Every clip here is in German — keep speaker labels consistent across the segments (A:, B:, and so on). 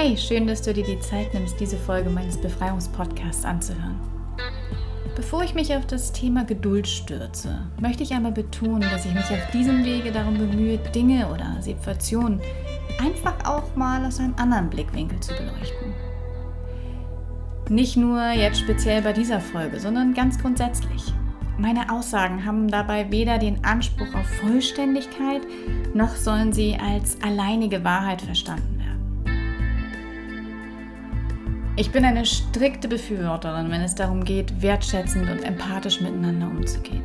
A: Hey, schön, dass du dir die Zeit nimmst, diese Folge meines Befreiungspodcasts anzuhören. Bevor ich mich auf das Thema Geduld stürze, möchte ich einmal betonen, dass ich mich auf diesem Wege darum bemühe, Dinge oder Situationen einfach auch mal aus einem anderen Blickwinkel zu beleuchten. Nicht nur jetzt speziell bei dieser Folge, sondern ganz grundsätzlich. Meine Aussagen haben dabei weder den Anspruch auf Vollständigkeit, noch sollen sie als alleinige Wahrheit verstanden Ich bin eine strikte Befürworterin, wenn es darum geht, wertschätzend und empathisch miteinander umzugehen.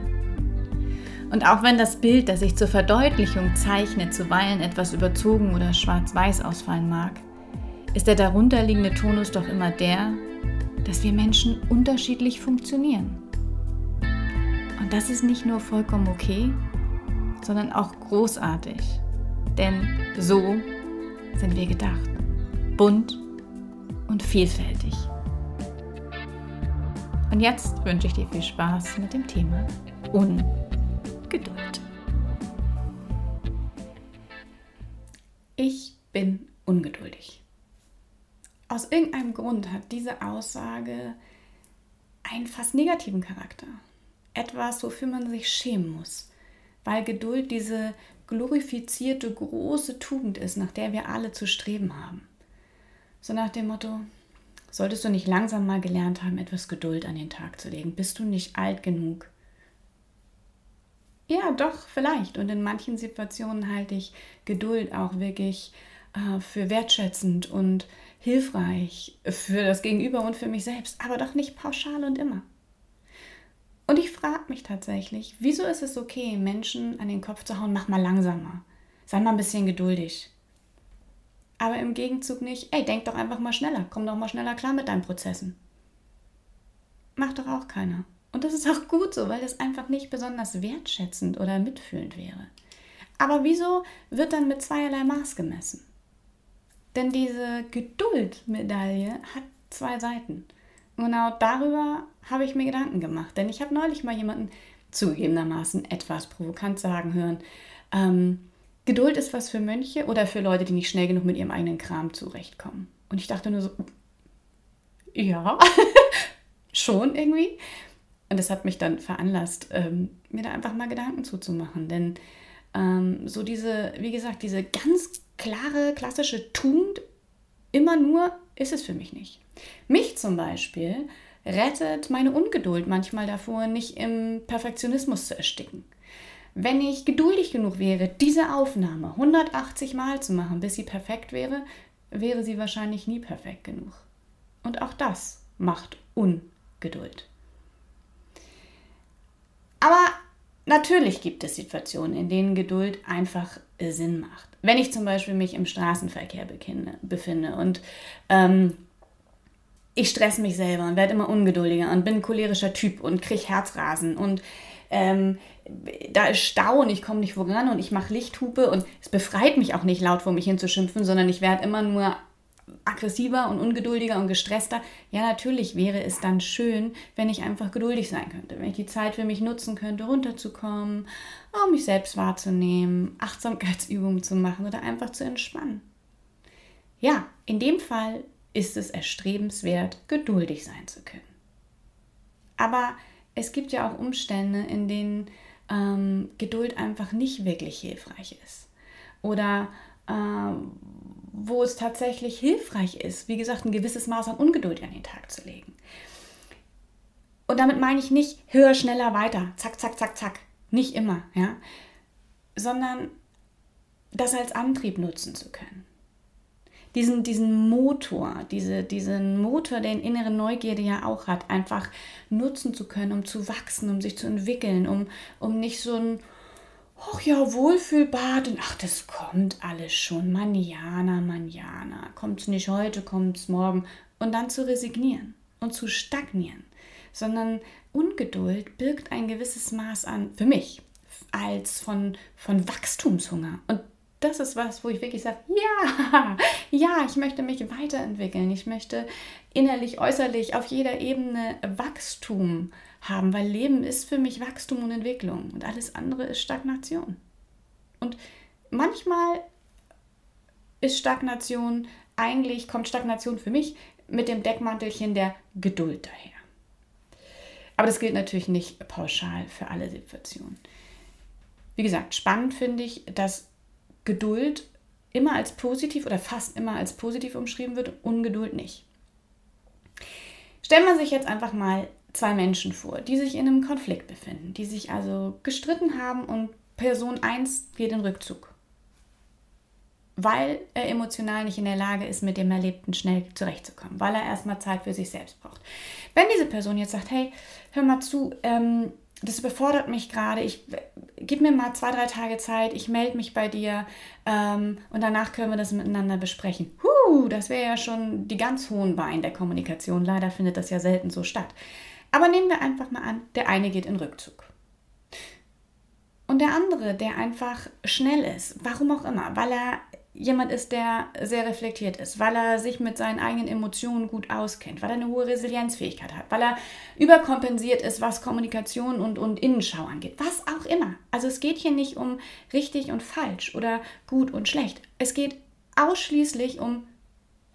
A: Und auch wenn das Bild, das ich zur Verdeutlichung zeichne, zuweilen etwas überzogen oder schwarz-weiß ausfallen mag, ist der darunterliegende Tonus doch immer der, dass wir Menschen unterschiedlich funktionieren. Und das ist nicht nur vollkommen okay, sondern auch großartig. Denn so sind wir gedacht. Bunt und vielfältig. Und jetzt wünsche ich dir viel Spaß mit dem Thema Ungeduld. Ich bin ungeduldig. Aus irgendeinem Grund hat diese Aussage einen fast negativen Charakter. Etwas, wofür man sich schämen muss, weil Geduld diese glorifizierte große Tugend ist, nach der wir alle zu streben haben. So nach dem Motto, solltest du nicht langsam mal gelernt haben, etwas Geduld an den Tag zu legen? Bist du nicht alt genug? Ja, doch, vielleicht. Und in manchen Situationen halte ich Geduld auch wirklich äh, für wertschätzend und hilfreich für das Gegenüber und für mich selbst, aber doch nicht pauschal und immer. Und ich frage mich tatsächlich, wieso ist es okay, Menschen an den Kopf zu hauen, mach mal langsamer, sei mal ein bisschen geduldig aber im Gegenzug nicht, ey, denk doch einfach mal schneller, komm doch mal schneller klar mit deinen Prozessen. Macht doch auch keiner. Und das ist auch gut so, weil das einfach nicht besonders wertschätzend oder mitfühlend wäre. Aber wieso wird dann mit zweierlei Maß gemessen? Denn diese Geduldmedaille hat zwei Seiten. Und genau darüber habe ich mir Gedanken gemacht. Denn ich habe neulich mal jemanden zugegebenermaßen etwas provokant sagen hören. Ähm, Geduld ist was für Mönche oder für Leute, die nicht schnell genug mit ihrem eigenen Kram zurechtkommen. Und ich dachte nur so, ja, schon irgendwie. Und das hat mich dann veranlasst, ähm, mir da einfach mal Gedanken zuzumachen. Denn ähm, so diese, wie gesagt, diese ganz klare, klassische Tugend, immer nur ist es für mich nicht. Mich zum Beispiel rettet meine Ungeduld manchmal davor, nicht im Perfektionismus zu ersticken. Wenn ich geduldig genug wäre, diese Aufnahme 180 Mal zu machen, bis sie perfekt wäre, wäre sie wahrscheinlich nie perfekt genug. Und auch das macht Ungeduld. Aber natürlich gibt es Situationen, in denen Geduld einfach Sinn macht. Wenn ich zum Beispiel mich im Straßenverkehr befinde und ähm, ich stress mich selber und werde immer ungeduldiger und bin ein cholerischer Typ und kriege Herzrasen und ähm, da ist Stau und ich komme nicht voran und ich mache Lichthupe und es befreit mich auch nicht laut vor mich hinzuschimpfen, sondern ich werde immer nur aggressiver und ungeduldiger und gestresster. Ja, natürlich wäre es dann schön, wenn ich einfach geduldig sein könnte, wenn ich die Zeit für mich nutzen könnte, runterzukommen, um mich selbst wahrzunehmen, Achtsamkeitsübungen zu machen oder einfach zu entspannen. Ja, in dem Fall ist es erstrebenswert, geduldig sein zu können. Aber es gibt ja auch Umstände, in denen ähm, Geduld einfach nicht wirklich hilfreich ist. Oder ähm, wo es tatsächlich hilfreich ist, wie gesagt, ein gewisses Maß an Ungeduld an den Tag zu legen. Und damit meine ich nicht höher, schneller, weiter, zack, zack, zack, zack. Nicht immer, ja. Sondern das als Antrieb nutzen zu können diesen, diesen Motor, diese, diesen Motor, den innere Neugierde ja auch hat, einfach nutzen zu können, um zu wachsen, um sich zu entwickeln, um, um nicht so ein, ach ja, Wohlfühlbad und ach, das kommt alles schon, manjana, manjana, es nicht heute, kommt es morgen. Und dann zu resignieren und zu stagnieren, sondern Ungeduld birgt ein gewisses Maß an, für mich, als von, von Wachstumshunger. Und das ist was, wo ich wirklich sage, ja, ja, ich möchte mich weiterentwickeln. Ich möchte innerlich, äußerlich, auf jeder Ebene Wachstum haben, weil Leben ist für mich Wachstum und Entwicklung und alles andere ist Stagnation. Und manchmal ist Stagnation eigentlich kommt Stagnation für mich mit dem Deckmantelchen der Geduld daher. Aber das gilt natürlich nicht pauschal für alle Situationen. Wie gesagt, spannend finde ich, dass Geduld immer als positiv oder fast immer als positiv umschrieben wird, Ungeduld nicht. Stellen wir sich jetzt einfach mal zwei Menschen vor, die sich in einem Konflikt befinden, die sich also gestritten haben und Person 1 geht in Rückzug weil er emotional nicht in der Lage ist, mit dem Erlebten schnell zurechtzukommen, weil er erstmal Zeit für sich selbst braucht. Wenn diese Person jetzt sagt, hey, hör mal zu, ähm, das überfordert mich gerade, ich gib mir mal zwei, drei Tage Zeit, ich melde mich bei dir ähm, und danach können wir das miteinander besprechen. Huh, das wäre ja schon die ganz hohen Beine der Kommunikation. Leider findet das ja selten so statt. Aber nehmen wir einfach mal an, der eine geht in Rückzug. Und der andere, der einfach schnell ist, warum auch immer, weil er jemand ist, der sehr reflektiert ist, weil er sich mit seinen eigenen Emotionen gut auskennt, weil er eine hohe Resilienzfähigkeit hat, weil er überkompensiert ist, was Kommunikation und, und Innenschau angeht, was auch immer. Also es geht hier nicht um richtig und falsch oder gut und schlecht. Es geht ausschließlich um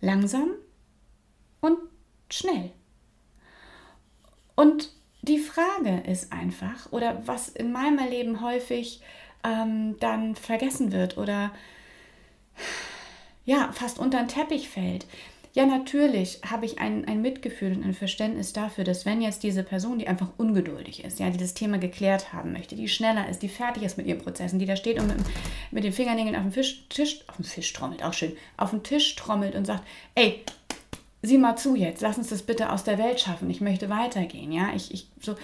A: langsam und schnell. Und die Frage ist einfach, oder was in meinem Leben häufig ähm, dann vergessen wird oder ja, fast unter den Teppich fällt. Ja, natürlich habe ich ein, ein Mitgefühl und ein Verständnis dafür, dass wenn jetzt diese Person, die einfach ungeduldig ist, ja, die das Thema geklärt haben möchte, die schneller ist, die fertig ist mit ihren Prozessen, die da steht und mit, mit den Fingernägeln auf dem Fisch, Tisch, auf dem Fisch trommelt, auch schön, auf dem Tisch trommelt und sagt, ey, sieh mal zu jetzt, lass uns das bitte aus der Welt schaffen, ich möchte weitergehen, ja, ich, ich, so,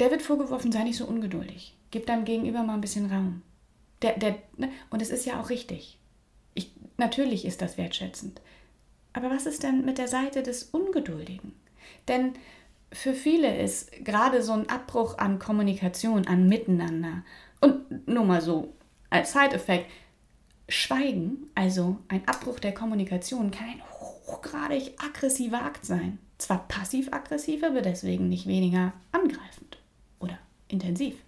A: der wird vorgeworfen, sei nicht so ungeduldig, gib deinem Gegenüber mal ein bisschen Raum. Der, der, ne? Und es ist ja auch richtig. Ich, natürlich ist das wertschätzend. Aber was ist denn mit der Seite des Ungeduldigen? Denn für viele ist gerade so ein Abbruch an Kommunikation, an Miteinander und nur mal so als Side-Effekt, Schweigen, also ein Abbruch der Kommunikation, kann ein hochgradig aggressiver Akt sein. Zwar passiv-aggressiv, aber deswegen nicht weniger angreifend oder intensiv.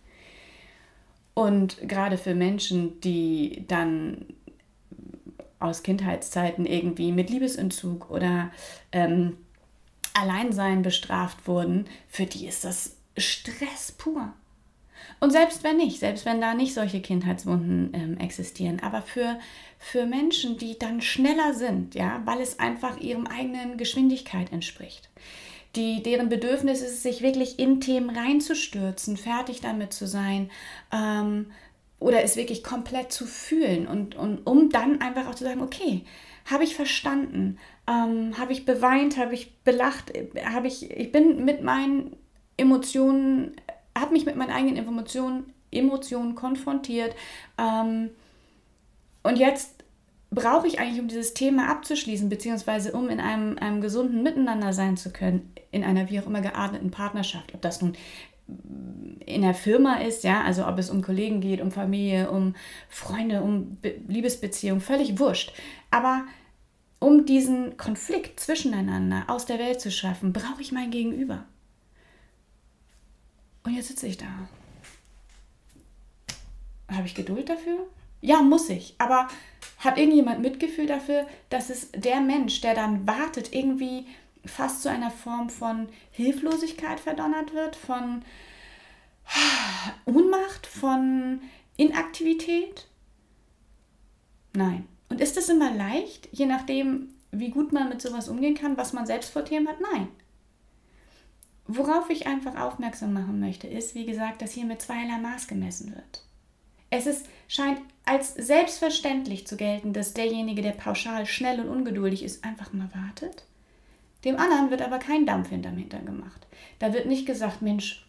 A: Und gerade für Menschen, die dann aus Kindheitszeiten irgendwie mit Liebesentzug oder ähm, Alleinsein bestraft wurden, für die ist das Stress pur. Und selbst wenn nicht, selbst wenn da nicht solche Kindheitswunden ähm, existieren, aber für, für Menschen, die dann schneller sind, ja, weil es einfach ihrem eigenen Geschwindigkeit entspricht, die, deren Bedürfnis ist es, sich wirklich in Themen reinzustürzen, fertig damit zu sein ähm, oder es wirklich komplett zu fühlen und, und um dann einfach auch zu sagen, okay, habe ich verstanden, ähm, habe ich beweint, habe ich belacht, habe ich, ich bin mit meinen Emotionen, habe mich mit meinen eigenen Emotionen, Emotionen konfrontiert ähm, und jetzt brauche ich eigentlich, um dieses Thema abzuschließen, beziehungsweise um in einem, einem gesunden Miteinander sein zu können, in einer wie auch immer gearteten Partnerschaft, ob das nun in der Firma ist, ja, also ob es um Kollegen geht, um Familie, um Freunde, um Be Liebesbeziehungen, völlig wurscht. Aber um diesen Konflikt zwischeneinander aus der Welt zu schaffen, brauche ich mein Gegenüber. Und jetzt sitze ich da. Habe ich Geduld dafür? Ja, muss ich. Aber hat irgendjemand Mitgefühl dafür, dass es der Mensch, der dann wartet, irgendwie fast zu einer Form von Hilflosigkeit verdonnert wird, von Ohnmacht, von Inaktivität? Nein. Und ist es immer leicht, je nachdem, wie gut man mit sowas umgehen kann, was man selbst vor Themen hat? Nein. Worauf ich einfach aufmerksam machen möchte, ist, wie gesagt, dass hier mit zweierlei Maß gemessen wird. Es ist, scheint als selbstverständlich zu gelten, dass derjenige, der pauschal schnell und ungeduldig ist, einfach mal wartet. Dem anderen wird aber kein Dampf hinterm Hintern gemacht. Da wird nicht gesagt, Mensch,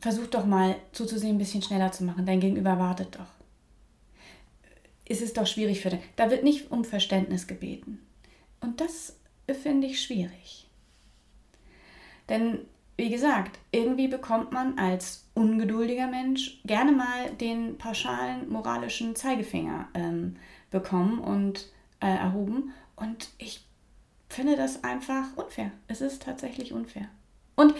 A: versuch doch mal zuzusehen, ein bisschen schneller zu machen. Dein Gegenüber wartet doch. Es ist doch schwierig für den. Da wird nicht um Verständnis gebeten. Und das finde ich schwierig. Denn wie gesagt, irgendwie bekommt man als ungeduldiger Mensch gerne mal den pauschalen moralischen Zeigefinger ähm, bekommen und äh, erhoben. Und ich finde das einfach unfair. Es ist tatsächlich unfair. Und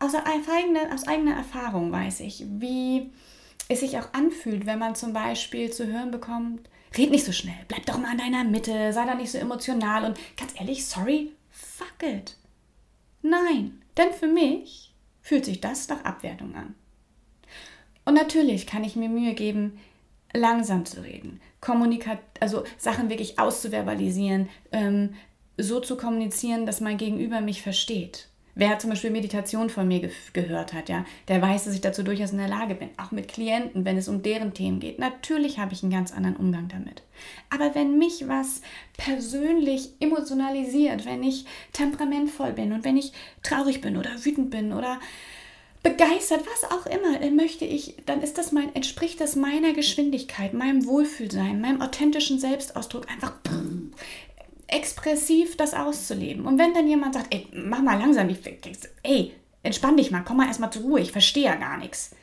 A: aus eigener, aus eigener Erfahrung weiß ich, wie es sich auch anfühlt, wenn man zum Beispiel zu hören bekommt, red nicht so schnell, bleib doch mal in deiner Mitte, sei da nicht so emotional und ganz ehrlich, sorry, fuck it. Nein, denn für mich fühlt sich das nach Abwertung an. Und natürlich kann ich mir Mühe geben, langsam zu reden, Kommunikat also Sachen wirklich auszuverbalisieren, ähm, so zu kommunizieren, dass mein Gegenüber mich versteht. Wer zum Beispiel Meditation von mir ge gehört hat, ja, der weiß, dass ich dazu durchaus in der Lage bin. Auch mit Klienten, wenn es um deren Themen geht. Natürlich habe ich einen ganz anderen Umgang damit. Aber wenn mich was persönlich emotionalisiert, wenn ich temperamentvoll bin und wenn ich traurig bin oder wütend bin oder begeistert, was auch immer, dann möchte ich, dann ist das mein, entspricht das meiner Geschwindigkeit, meinem Wohlfühlsein, meinem authentischen Selbstausdruck, einfach expressiv das auszuleben. Und wenn dann jemand sagt, ey, mach mal langsam, ich, ey, entspann dich mal, komm mal erstmal zur Ruhe, ich verstehe ja gar nichts,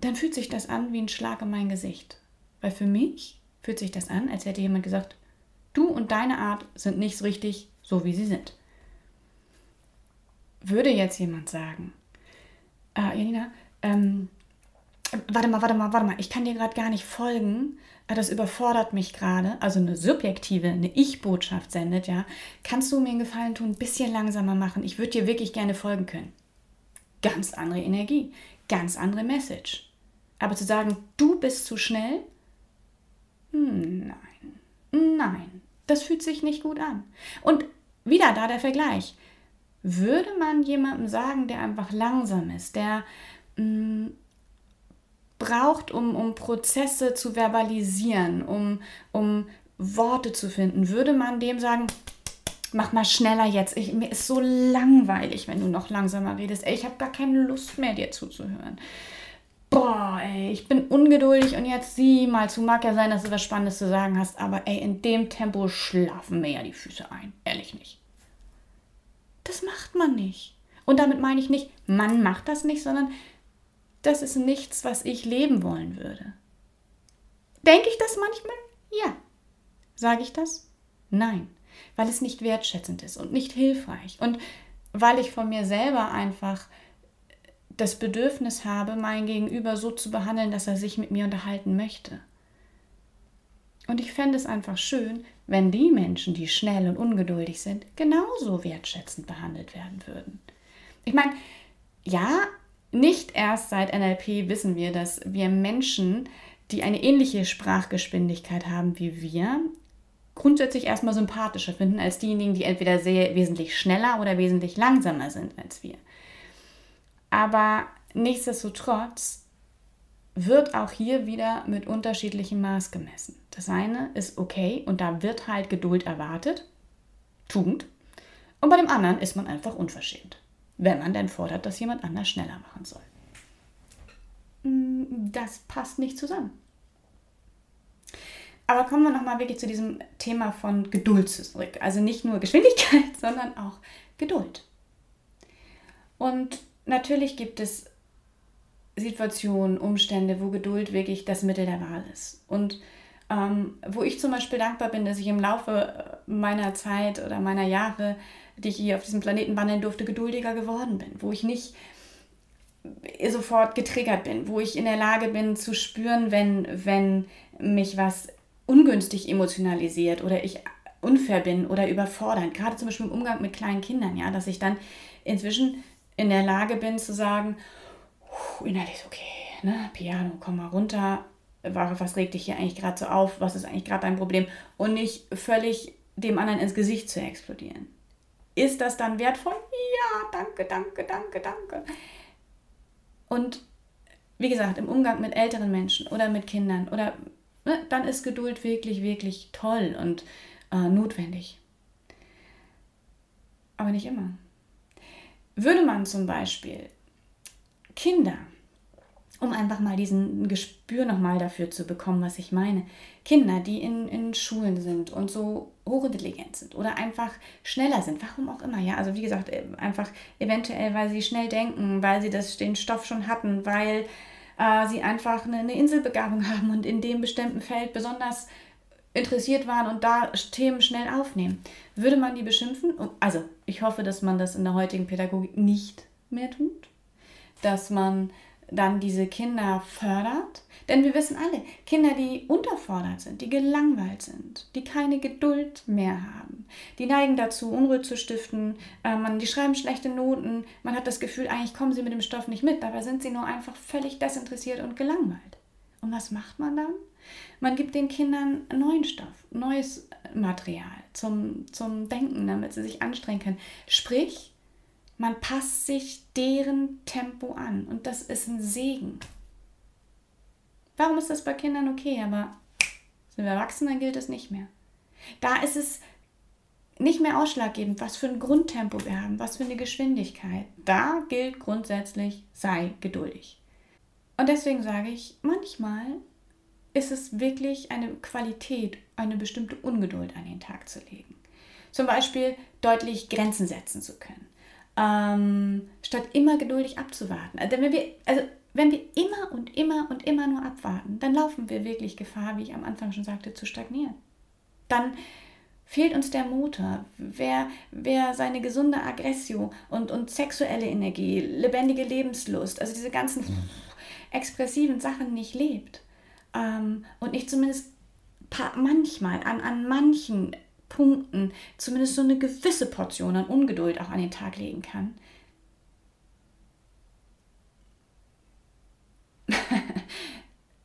A: dann fühlt sich das an wie ein Schlag in mein Gesicht. Weil für mich fühlt sich das an, als hätte jemand gesagt, du und deine Art sind nicht so richtig so, wie sie sind. Würde jetzt jemand sagen, äh, Janina, ähm, warte mal, warte mal, warte mal, ich kann dir gerade gar nicht folgen, das überfordert mich gerade, also eine subjektive, eine Ich-Botschaft sendet, ja, kannst du mir einen Gefallen tun, ein bisschen langsamer machen? Ich würde dir wirklich gerne folgen können. Ganz andere Energie, ganz andere Message. Aber zu sagen, du bist zu schnell? Hm, nein, nein, das fühlt sich nicht gut an. Und wieder da der Vergleich. Würde man jemandem sagen, der einfach langsam ist, der hm, braucht, um, um Prozesse zu verbalisieren, um, um Worte zu finden, würde man dem sagen, mach mal schneller jetzt. Ich, mir ist so langweilig, wenn du noch langsamer redest. Ey, ich habe gar keine Lust mehr, dir zuzuhören. Boah, ey, ich bin ungeduldig und jetzt sieh mal zu. Mag ja sein, dass du was Spannendes zu sagen hast, aber ey, in dem Tempo schlafen mir ja die Füße ein. Ehrlich nicht. Das macht man nicht. Und damit meine ich nicht, man macht das nicht, sondern das ist nichts, was ich leben wollen würde. Denke ich das manchmal? Ja. Sage ich das? Nein, weil es nicht wertschätzend ist und nicht hilfreich und weil ich von mir selber einfach das Bedürfnis habe, mein Gegenüber so zu behandeln, dass er sich mit mir unterhalten möchte. Und ich fände es einfach schön, wenn die Menschen, die schnell und ungeduldig sind, genauso wertschätzend behandelt werden würden. Ich meine, ja, nicht erst seit NLP wissen wir, dass wir Menschen, die eine ähnliche Sprachgeschwindigkeit haben wie wir, grundsätzlich erstmal sympathischer finden als diejenigen, die entweder sehr wesentlich schneller oder wesentlich langsamer sind als wir. Aber nichtsdestotrotz wird auch hier wieder mit unterschiedlichem Maß gemessen. Das eine ist okay und da wird halt Geduld erwartet, Tugend, und bei dem anderen ist man einfach unverschämt wenn man denn fordert, dass jemand anders schneller machen soll. Mm, das passt nicht zusammen. Aber kommen wir nochmal wirklich zu diesem Thema von Geduld zurück. Also nicht nur Geschwindigkeit, sondern auch Geduld. Und natürlich gibt es Situationen, Umstände, wo Geduld wirklich das Mittel der Wahl ist. Und ähm, wo ich zum Beispiel dankbar bin, dass ich im Laufe meiner Zeit oder meiner Jahre die ich hier auf diesem Planeten wandeln durfte, geduldiger geworden bin, wo ich nicht sofort getriggert bin, wo ich in der Lage bin zu spüren, wenn, wenn mich was ungünstig emotionalisiert oder ich unfair bin oder überfordernd, gerade zum Beispiel im Umgang mit kleinen Kindern, ja, dass ich dann inzwischen in der Lage bin zu sagen, innerlich okay, ne, Piano, komm mal runter, was regt dich hier eigentlich gerade so auf, was ist eigentlich gerade dein Problem? Und nicht völlig dem anderen ins Gesicht zu explodieren. Ist das dann wertvoll? Ja, danke, danke, danke, danke. Und wie gesagt, im Umgang mit älteren Menschen oder mit Kindern oder ne, dann ist Geduld wirklich, wirklich toll und äh, notwendig. Aber nicht immer. Würde man zum Beispiel Kinder um einfach mal diesen Gespür nochmal dafür zu bekommen, was ich meine. Kinder, die in, in Schulen sind und so hochintelligent sind oder einfach schneller sind, warum auch immer, ja. Also wie gesagt, äh, einfach eventuell, weil sie schnell denken, weil sie das, den Stoff schon hatten, weil äh, sie einfach eine, eine Inselbegabung haben und in dem bestimmten Feld besonders interessiert waren und da Themen schnell aufnehmen. Würde man die beschimpfen? Also ich hoffe, dass man das in der heutigen Pädagogik nicht mehr tut, dass man dann diese Kinder fördert. Denn wir wissen alle, Kinder, die unterfordert sind, die gelangweilt sind, die keine Geduld mehr haben, die neigen dazu, Unruhe zu stiften, äh, man, die schreiben schlechte Noten, man hat das Gefühl, eigentlich kommen sie mit dem Stoff nicht mit, dabei sind sie nur einfach völlig desinteressiert und gelangweilt. Und was macht man dann? Man gibt den Kindern neuen Stoff, neues Material zum, zum Denken, damit sie sich anstrengen können. Sprich, man passt sich deren Tempo an und das ist ein Segen. Warum ist das bei Kindern okay, aber sind wir erwachsen, dann gilt es nicht mehr. Da ist es nicht mehr ausschlaggebend, was für ein Grundtempo wir haben, was für eine Geschwindigkeit. Da gilt grundsätzlich, sei geduldig. Und deswegen sage ich, manchmal ist es wirklich eine Qualität, eine bestimmte Ungeduld an den Tag zu legen. Zum Beispiel deutlich Grenzen setzen zu können ähm, statt immer geduldig abzuwarten. Also wenn, wir, also wenn wir immer und immer und immer nur abwarten, dann laufen wir wirklich Gefahr, wie ich am Anfang schon sagte, zu stagnieren. Dann fehlt uns der Motor. Wer, wer seine gesunde Aggression und, und sexuelle Energie, lebendige Lebenslust, also diese ganzen expressiven Sachen nicht lebt ähm, und nicht zumindest manchmal an, an manchen Punkten zumindest so eine gewisse Portion an Ungeduld auch an den Tag legen kann.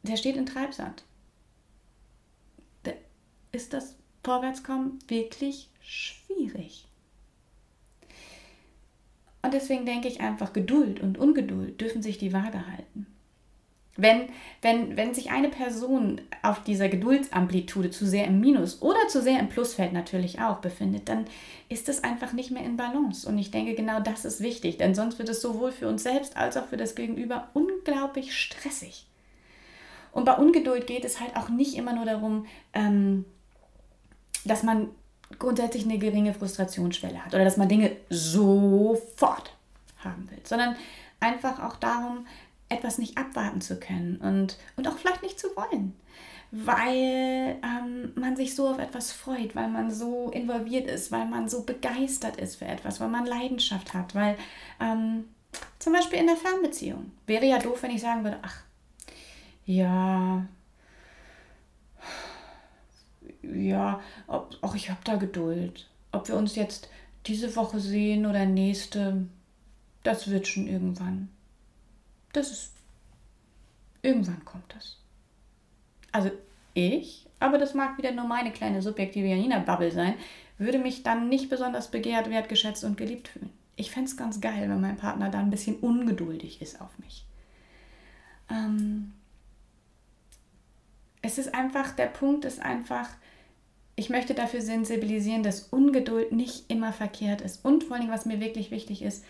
A: der steht in Treibsand. Ist das Vorwärtskommen wirklich schwierig. Und deswegen denke ich einfach, Geduld und Ungeduld dürfen sich die Waage halten. Wenn, wenn, wenn sich eine Person auf dieser Geduldsamplitude zu sehr im Minus oder zu sehr im Plusfeld natürlich auch befindet, dann ist es einfach nicht mehr in Balance. Und ich denke, genau das ist wichtig, denn sonst wird es sowohl für uns selbst als auch für das Gegenüber unglaublich stressig. Und bei Ungeduld geht es halt auch nicht immer nur darum, ähm, dass man grundsätzlich eine geringe Frustrationsschwelle hat oder dass man Dinge sofort haben will, sondern einfach auch darum, etwas nicht abwarten zu können und, und auch vielleicht nicht zu wollen, weil ähm, man sich so auf etwas freut, weil man so involviert ist, weil man so begeistert ist für etwas, weil man Leidenschaft hat, weil ähm, zum Beispiel in der Fernbeziehung wäre ja doof, wenn ich sagen würde, ach, ja, ja, ob, auch ich habe da Geduld. Ob wir uns jetzt diese Woche sehen oder nächste, das wird schon irgendwann. Das ist. Irgendwann kommt das. Also ich, aber das mag wieder nur meine kleine subjektive Janina-Bubble sein, würde mich dann nicht besonders begehrt, wertgeschätzt und geliebt fühlen. Ich fände es ganz geil, wenn mein Partner da ein bisschen ungeduldig ist auf mich. Ähm es ist einfach, der Punkt ist einfach, ich möchte dafür sensibilisieren, dass Ungeduld nicht immer verkehrt ist. Und vor allem, was mir wirklich wichtig ist,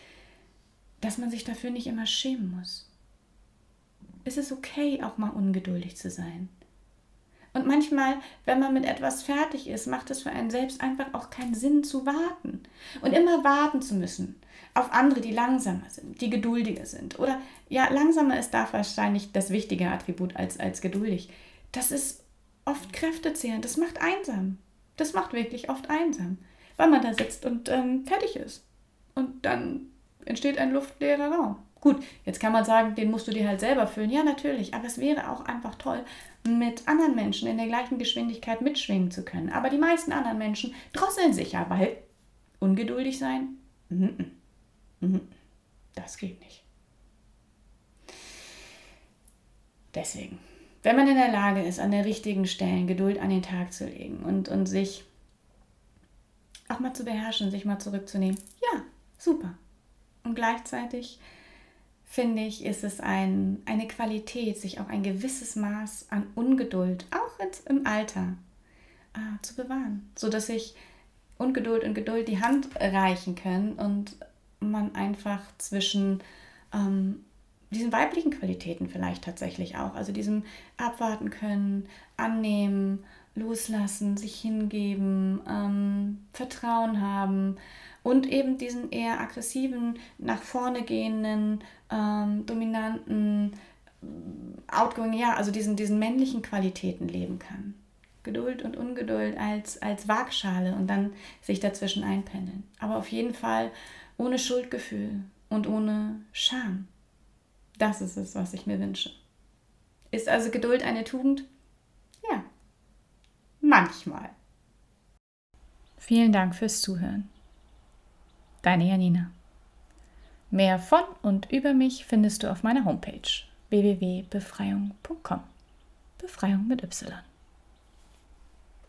A: dass man sich dafür nicht immer schämen muss ist es okay, auch mal ungeduldig zu sein. Und manchmal, wenn man mit etwas fertig ist, macht es für einen selbst einfach auch keinen Sinn zu warten. Und immer warten zu müssen auf andere, die langsamer sind, die geduldiger sind. Oder ja, langsamer ist da wahrscheinlich das wichtige Attribut als, als geduldig. Das ist oft kräftezehrend, das macht einsam. Das macht wirklich oft einsam, weil man da sitzt und ähm, fertig ist. Und dann entsteht ein luftleerer Raum. Gut, jetzt kann man sagen, den musst du dir halt selber füllen. Ja, natürlich, aber es wäre auch einfach toll, mit anderen Menschen in der gleichen Geschwindigkeit mitschwingen zu können. Aber die meisten anderen Menschen drosseln sich ja, weil ungeduldig sein, mhm, mhm, das geht nicht. Deswegen, wenn man in der Lage ist, an der richtigen Stelle Geduld an den Tag zu legen und, und sich auch mal zu beherrschen, sich mal zurückzunehmen, ja, super. Und gleichzeitig finde ich, ist es ein, eine Qualität, sich auch ein gewisses Maß an Ungeduld, auch im Alter, äh, zu bewahren, sodass sich Ungeduld und Geduld die Hand reichen können und man einfach zwischen ähm, diesen weiblichen Qualitäten vielleicht tatsächlich auch, also diesem Abwarten können, annehmen, loslassen, sich hingeben, ähm, Vertrauen haben und eben diesen eher aggressiven, nach vorne gehenden, ähm, dominanten, outgoing, ja, also diesen, diesen männlichen Qualitäten leben kann. Geduld und Ungeduld als, als Waagschale und dann sich dazwischen einpendeln. Aber auf jeden Fall ohne Schuldgefühl und ohne Scham. Das ist es, was ich mir wünsche. Ist also Geduld eine Tugend? Ja, manchmal.
B: Vielen Dank fürs Zuhören. Deine Janina. Mehr von und über mich findest du auf meiner Homepage www.befreiung.com. Befreiung mit Y.